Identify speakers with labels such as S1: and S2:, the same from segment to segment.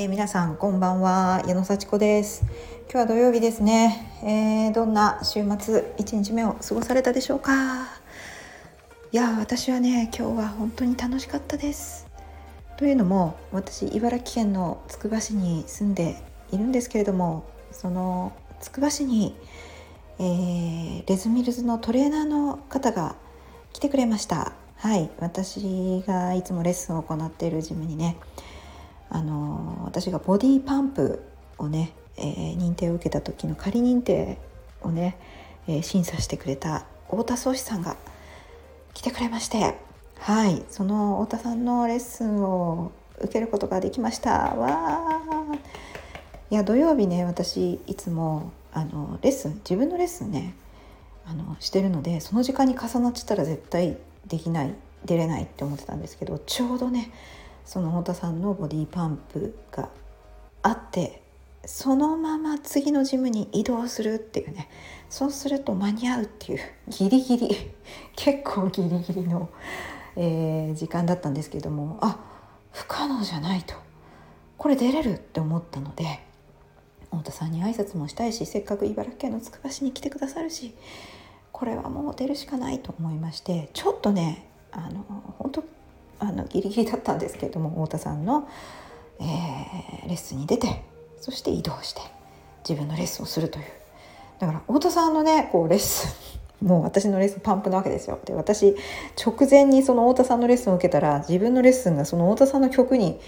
S1: えー、皆さんこんばんは矢野幸子です。今日は土曜日ですね、えー、どんな週末1日目を過ごされたでしょうか？いや私はね今日は本当に楽しかったです。というのも私茨城県のつくば市に住んでいるんですけれどもそのつくば市に、えー、レズミルズのトレーナーの方が来てくれました。はい私がいつもレッスンを行っているジムにねあの私がボディパンプをね、えー、認定を受けた時の仮認定をね、えー、審査してくれた太田宗志さんが来てくれましてはいその太田さんのレッスンを受けることができました。わいや土曜日ね私いつもあのレッスン自分のレッスンねあのしてるのでその時間に重なっちゃったら絶対できない出れないって思ってたんですけどちょうどねその太田さんのボディパンプがあってそのまま次のジムに移動するっていうね。そうすると間に合うっていうギリギリ結構ギリギリの、えー、時間だったんですけども。あ不可能じゃないと。これ出れるって思ったので太田さんに挨拶もしたいしせっかく茨城県のつくば市に来てくださるしこれはもう出るしかないと思いましてちょっとねあの本当あのギリギリだったんですけれども太田さんの、えー、レッスンに出てそして移動して自分のレッスンをするという。だから太田さんのねこうレッスンもう私のレッスンパンプなわけですよ。で私直前にその太田さんのレッスンを受けたら自分のレッスンがその太田さんの曲に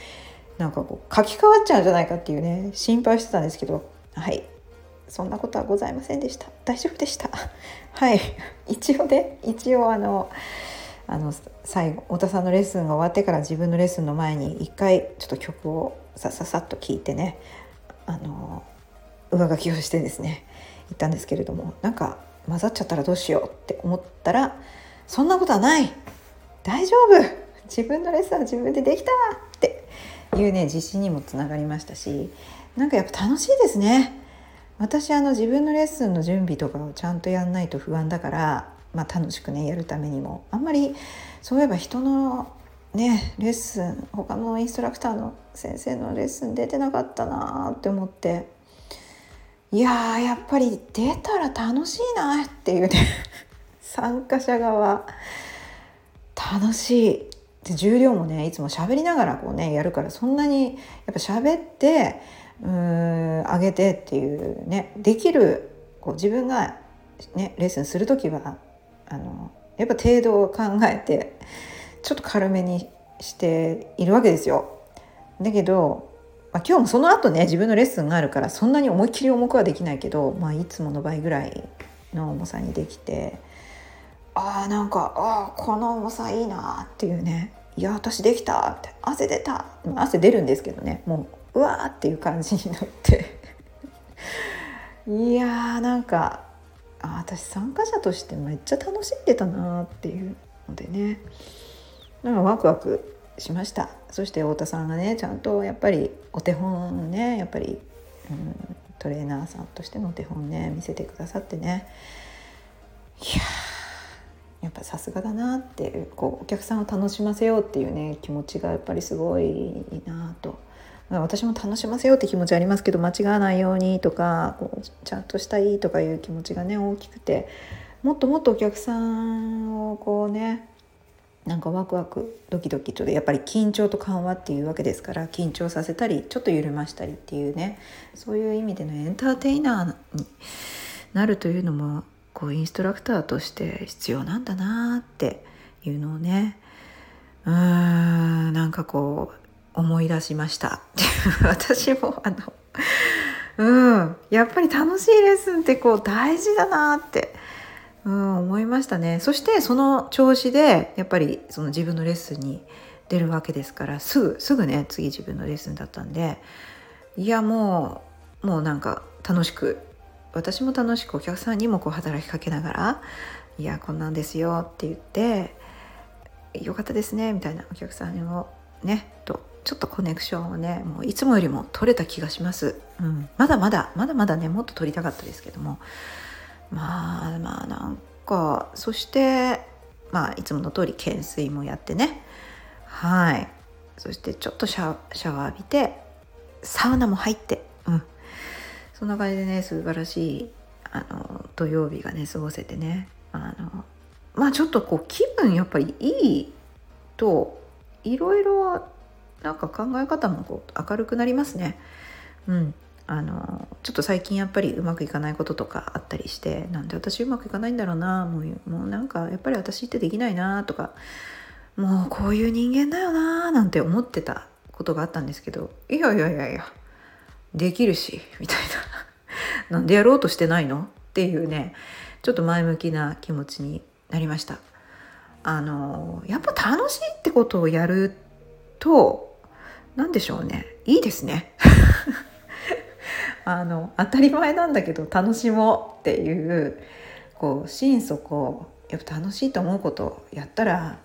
S1: なんかこう書き換わっちゃうんじゃないかっていうね心配してたんですけどはい。そんなことはございませんでした。大丈夫でした。はい。一応ね一応あのあの最後太田さんのレッスンが終わってから自分のレッスンの前に一回ちょっと曲をさささっと聴いてねあの上書きをしてですね行ったんですけれどもなんか混ざっちゃったらどうしようって思ったらそんなことはない。大丈夫。自分のレッスンは自分でできたっていうね自信にもつながりましたしなんかやっぱ楽しいですね。私あの自分のレッスンの準備とかをちゃんとやんないと不安だからまあ、楽しくねやるためにも。あんまりそういえば人のねレッスン他のインストラクターの先生のレッスン出てなかったなって思って。いややっぱり出たら楽しいなっていうね参加者側。楽しい。で重量もねいつも喋りながらこうねやるからそんなにやっぱ喋ってうん上げてっていうねできるこう自分がねレッスンする時はあのやっぱ程度を考えてちょっと軽めにしているわけですよ。だけど、まあ、今日もその後ね自分のレッスンがあるからそんなに思いっきり重くはできないけど、まあ、いつもの倍ぐらいの重さにできてあーなんかあこの重さいいなっていうね。いや私できた。って汗出た。汗出るんですけどね。もううわーっていう感じになって。いやーなんかあ私参加者としてめっちゃ楽しんでたなっていうのでね。なんかワクワクしました。そして太田さんがねちゃんとやっぱりお手本ねやっぱり、うん、トレーナーさんとしてのお手本ね見せてくださってね。いややっぱさすがだなってこうお客さんを楽しませようっていうね気持ちがやっぱりすごいなと私も楽しませようって気持ちありますけど間違わないようにとかこうちゃんとしたいとかいう気持ちがね大きくてもっともっとお客さんをこうねなんかワクワクドキドキとでやっぱり緊張と緩和っていうわけですから緊張させたりちょっと緩ましたりっていうねそういう意味でのエンターテイナーになるというのもこうインストラクターとして必要なんだなっていうのをねうーんなんかこう思い出しました。私もあのうんやっぱり楽しいレッスンってこう大事だなって、うん、思いましたね。そしてその調子でやっぱりその自分のレッスンに出るわけですからすぐすぐね次自分のレッスンだったんでいやもうもうなんか楽しく私も楽しくお客さんにもこう働きかけながら「いやこんなんですよ」って言って「よかったですね」みたいなお客さんにもねとちょっとコネクションをねもういつもよりも取れた気がします、うん、まだまだまだまだねもっと取りたかったですけども。まあまあなんかそしてまあいつもの通り懸垂もやってね。はい。そしてちょっとシャシャワー浴びてサウナも入って。うん。そんな感じでね素晴らしいあの土曜日がね過ごせてね。あのまあちょっとこう気分やっぱりいいといろいろなんか考え方もこう明るくなりますね。うん、あのちょっと最近やっぱりうまくいかないこととかあったりしてなんで私うまくいかないんだろうなもうもうなんかやっぱり私ってできないなとかもうこういう人間だよななんて思ってたことがあったんですけどいやいやいやいやできるしみたいな。なんでやろうとしてないの？っていうねちょっと前向きな気持ちになりました。あのやっぱ楽しいってことをやると何でしょうね。いいですね。あの当たり前なんだけど楽しもうっていうこう心底やっぱ楽しいと思うことをやったら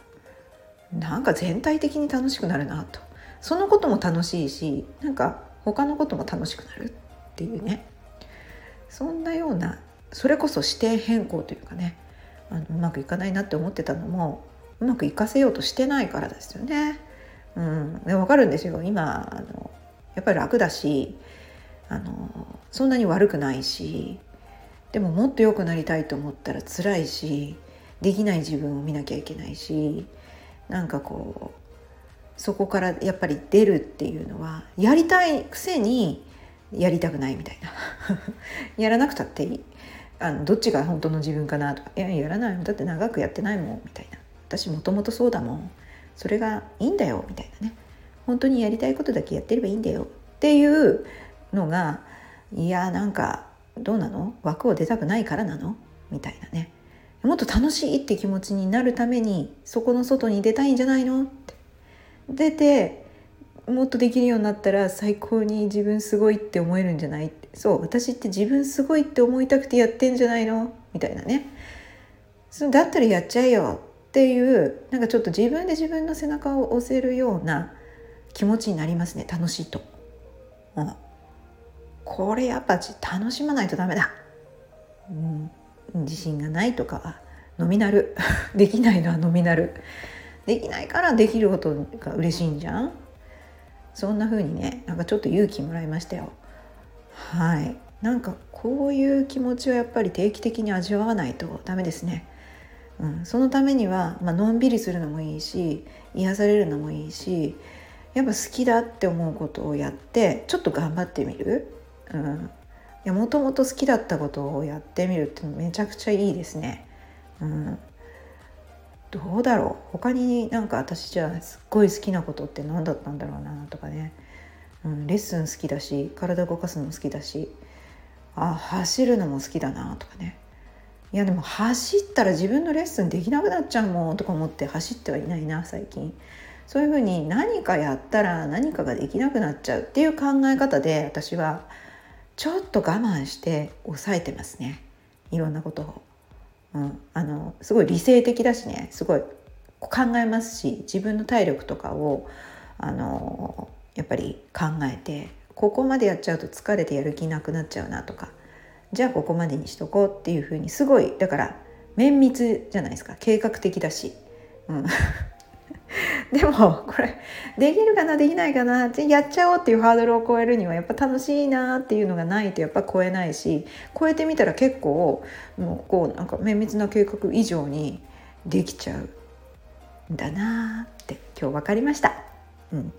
S1: なんか全体的に楽しくなるなと。そのことも楽しいしなんか他のことも楽しくなるっていうね。そんなようなそれこそ視点変更というかねあのうまくいかないなって思ってたのもうまくいかせようとしてないからですよね。うん、分かるんですよ。今あのやっぱり楽だしあのそんなに悪くないしでももっと良くなりたいと思ったら辛いしできない自分を見なきゃいけないしなんかこうそこからやっぱり出るっていうのはやりたいくせにやりたくないみたいな。やらなくたっていい。あのどっちが本当の自分かなとかいややらない。だって長くやってないもんみたいな。私もともとそうだもん。それがいいんだよみたいなね。本当にやりたいことだけやってればいいんだよ。っていうのがいやなんかどうなの？枠を出たくないからなの？みたいなね。もっと楽しいって気持ちになるためにそこの外に出たいんじゃないの？って。出てもっとできるようになったら最高に自分すごいって思えるんじゃない？そう私って自分すごいって思いたくてやってんじゃないの？みたいなね。だったらやっちゃえよっていうなんかちょっと自分で自分の背中を押せるような気持ちになりますね楽しいと。うん、これやっぱ楽しまないとダメだ。うん。自信がないとかはノミナルできないのはノミナルできないからできることが嬉しいんじゃん。そんな風にねなんかちょっと勇気もらいましたよ。はい。なんかこういう気持ちをやっぱり定期的に味わわないとダメですね、うん、そのためには、まあのんびりするのもいいし癒されるのもいいしやっぱ好きだって思うことをやってちょっと頑張ってみる、うん、いやもともと好きだったことをやってみるってめちゃくちゃいいですね。うん、どうだろう？他になんか私じゃあすっごい好きなことって何だったんだろうなとかね、うん、レッスン好きだし体動かすの好きだし。あ走るのも好きだなとかね。いやでも走ったら自分のレッスンできなくなっちゃうもんとか思って走ってはいないな最近。そういうふうに何かやったら何かができなくなっちゃうっていう考え方で私はちょっと我慢して抑えてますね。いろんなことを、うん、あのすごい理性的だしね。すごい考えますし自分の体力とかをあのやっぱり考えてここまでやっちゃうと疲れてやる気なくなっちゃうなとかじゃあここまでにしとこうっていうふうにすごいだから綿密じゃないですか。計画的だし、うん、でもこれできるかなできないかなやっちゃおうっていうハードルを超えるにはやっぱ楽しいなっていうのがないとやっぱ超えないし超えてみたら結構もうこうなんか綿密な計画以上にできちゃうんだなって今日分かりました。うん。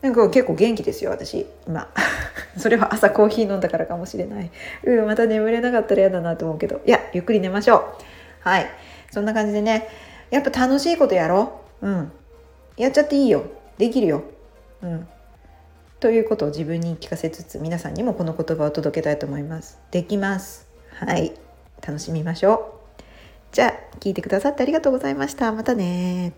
S1: なんか結構元気ですよ私。今 それは朝コーヒー飲んだからかもしれない。うんまた眠れなかったら嫌だなと思うけど。いやゆっくり寝ましょう。はい。そんな感じでねやっぱ楽しいことやろう。うん。やっちゃっていいよ。できるよ、うん、ということを自分に聞かせつつ皆さんにもこの言葉を届けたいと思います。できます。はい。楽しみましょう。じゃあ聞いてくださってありがとうございました。またね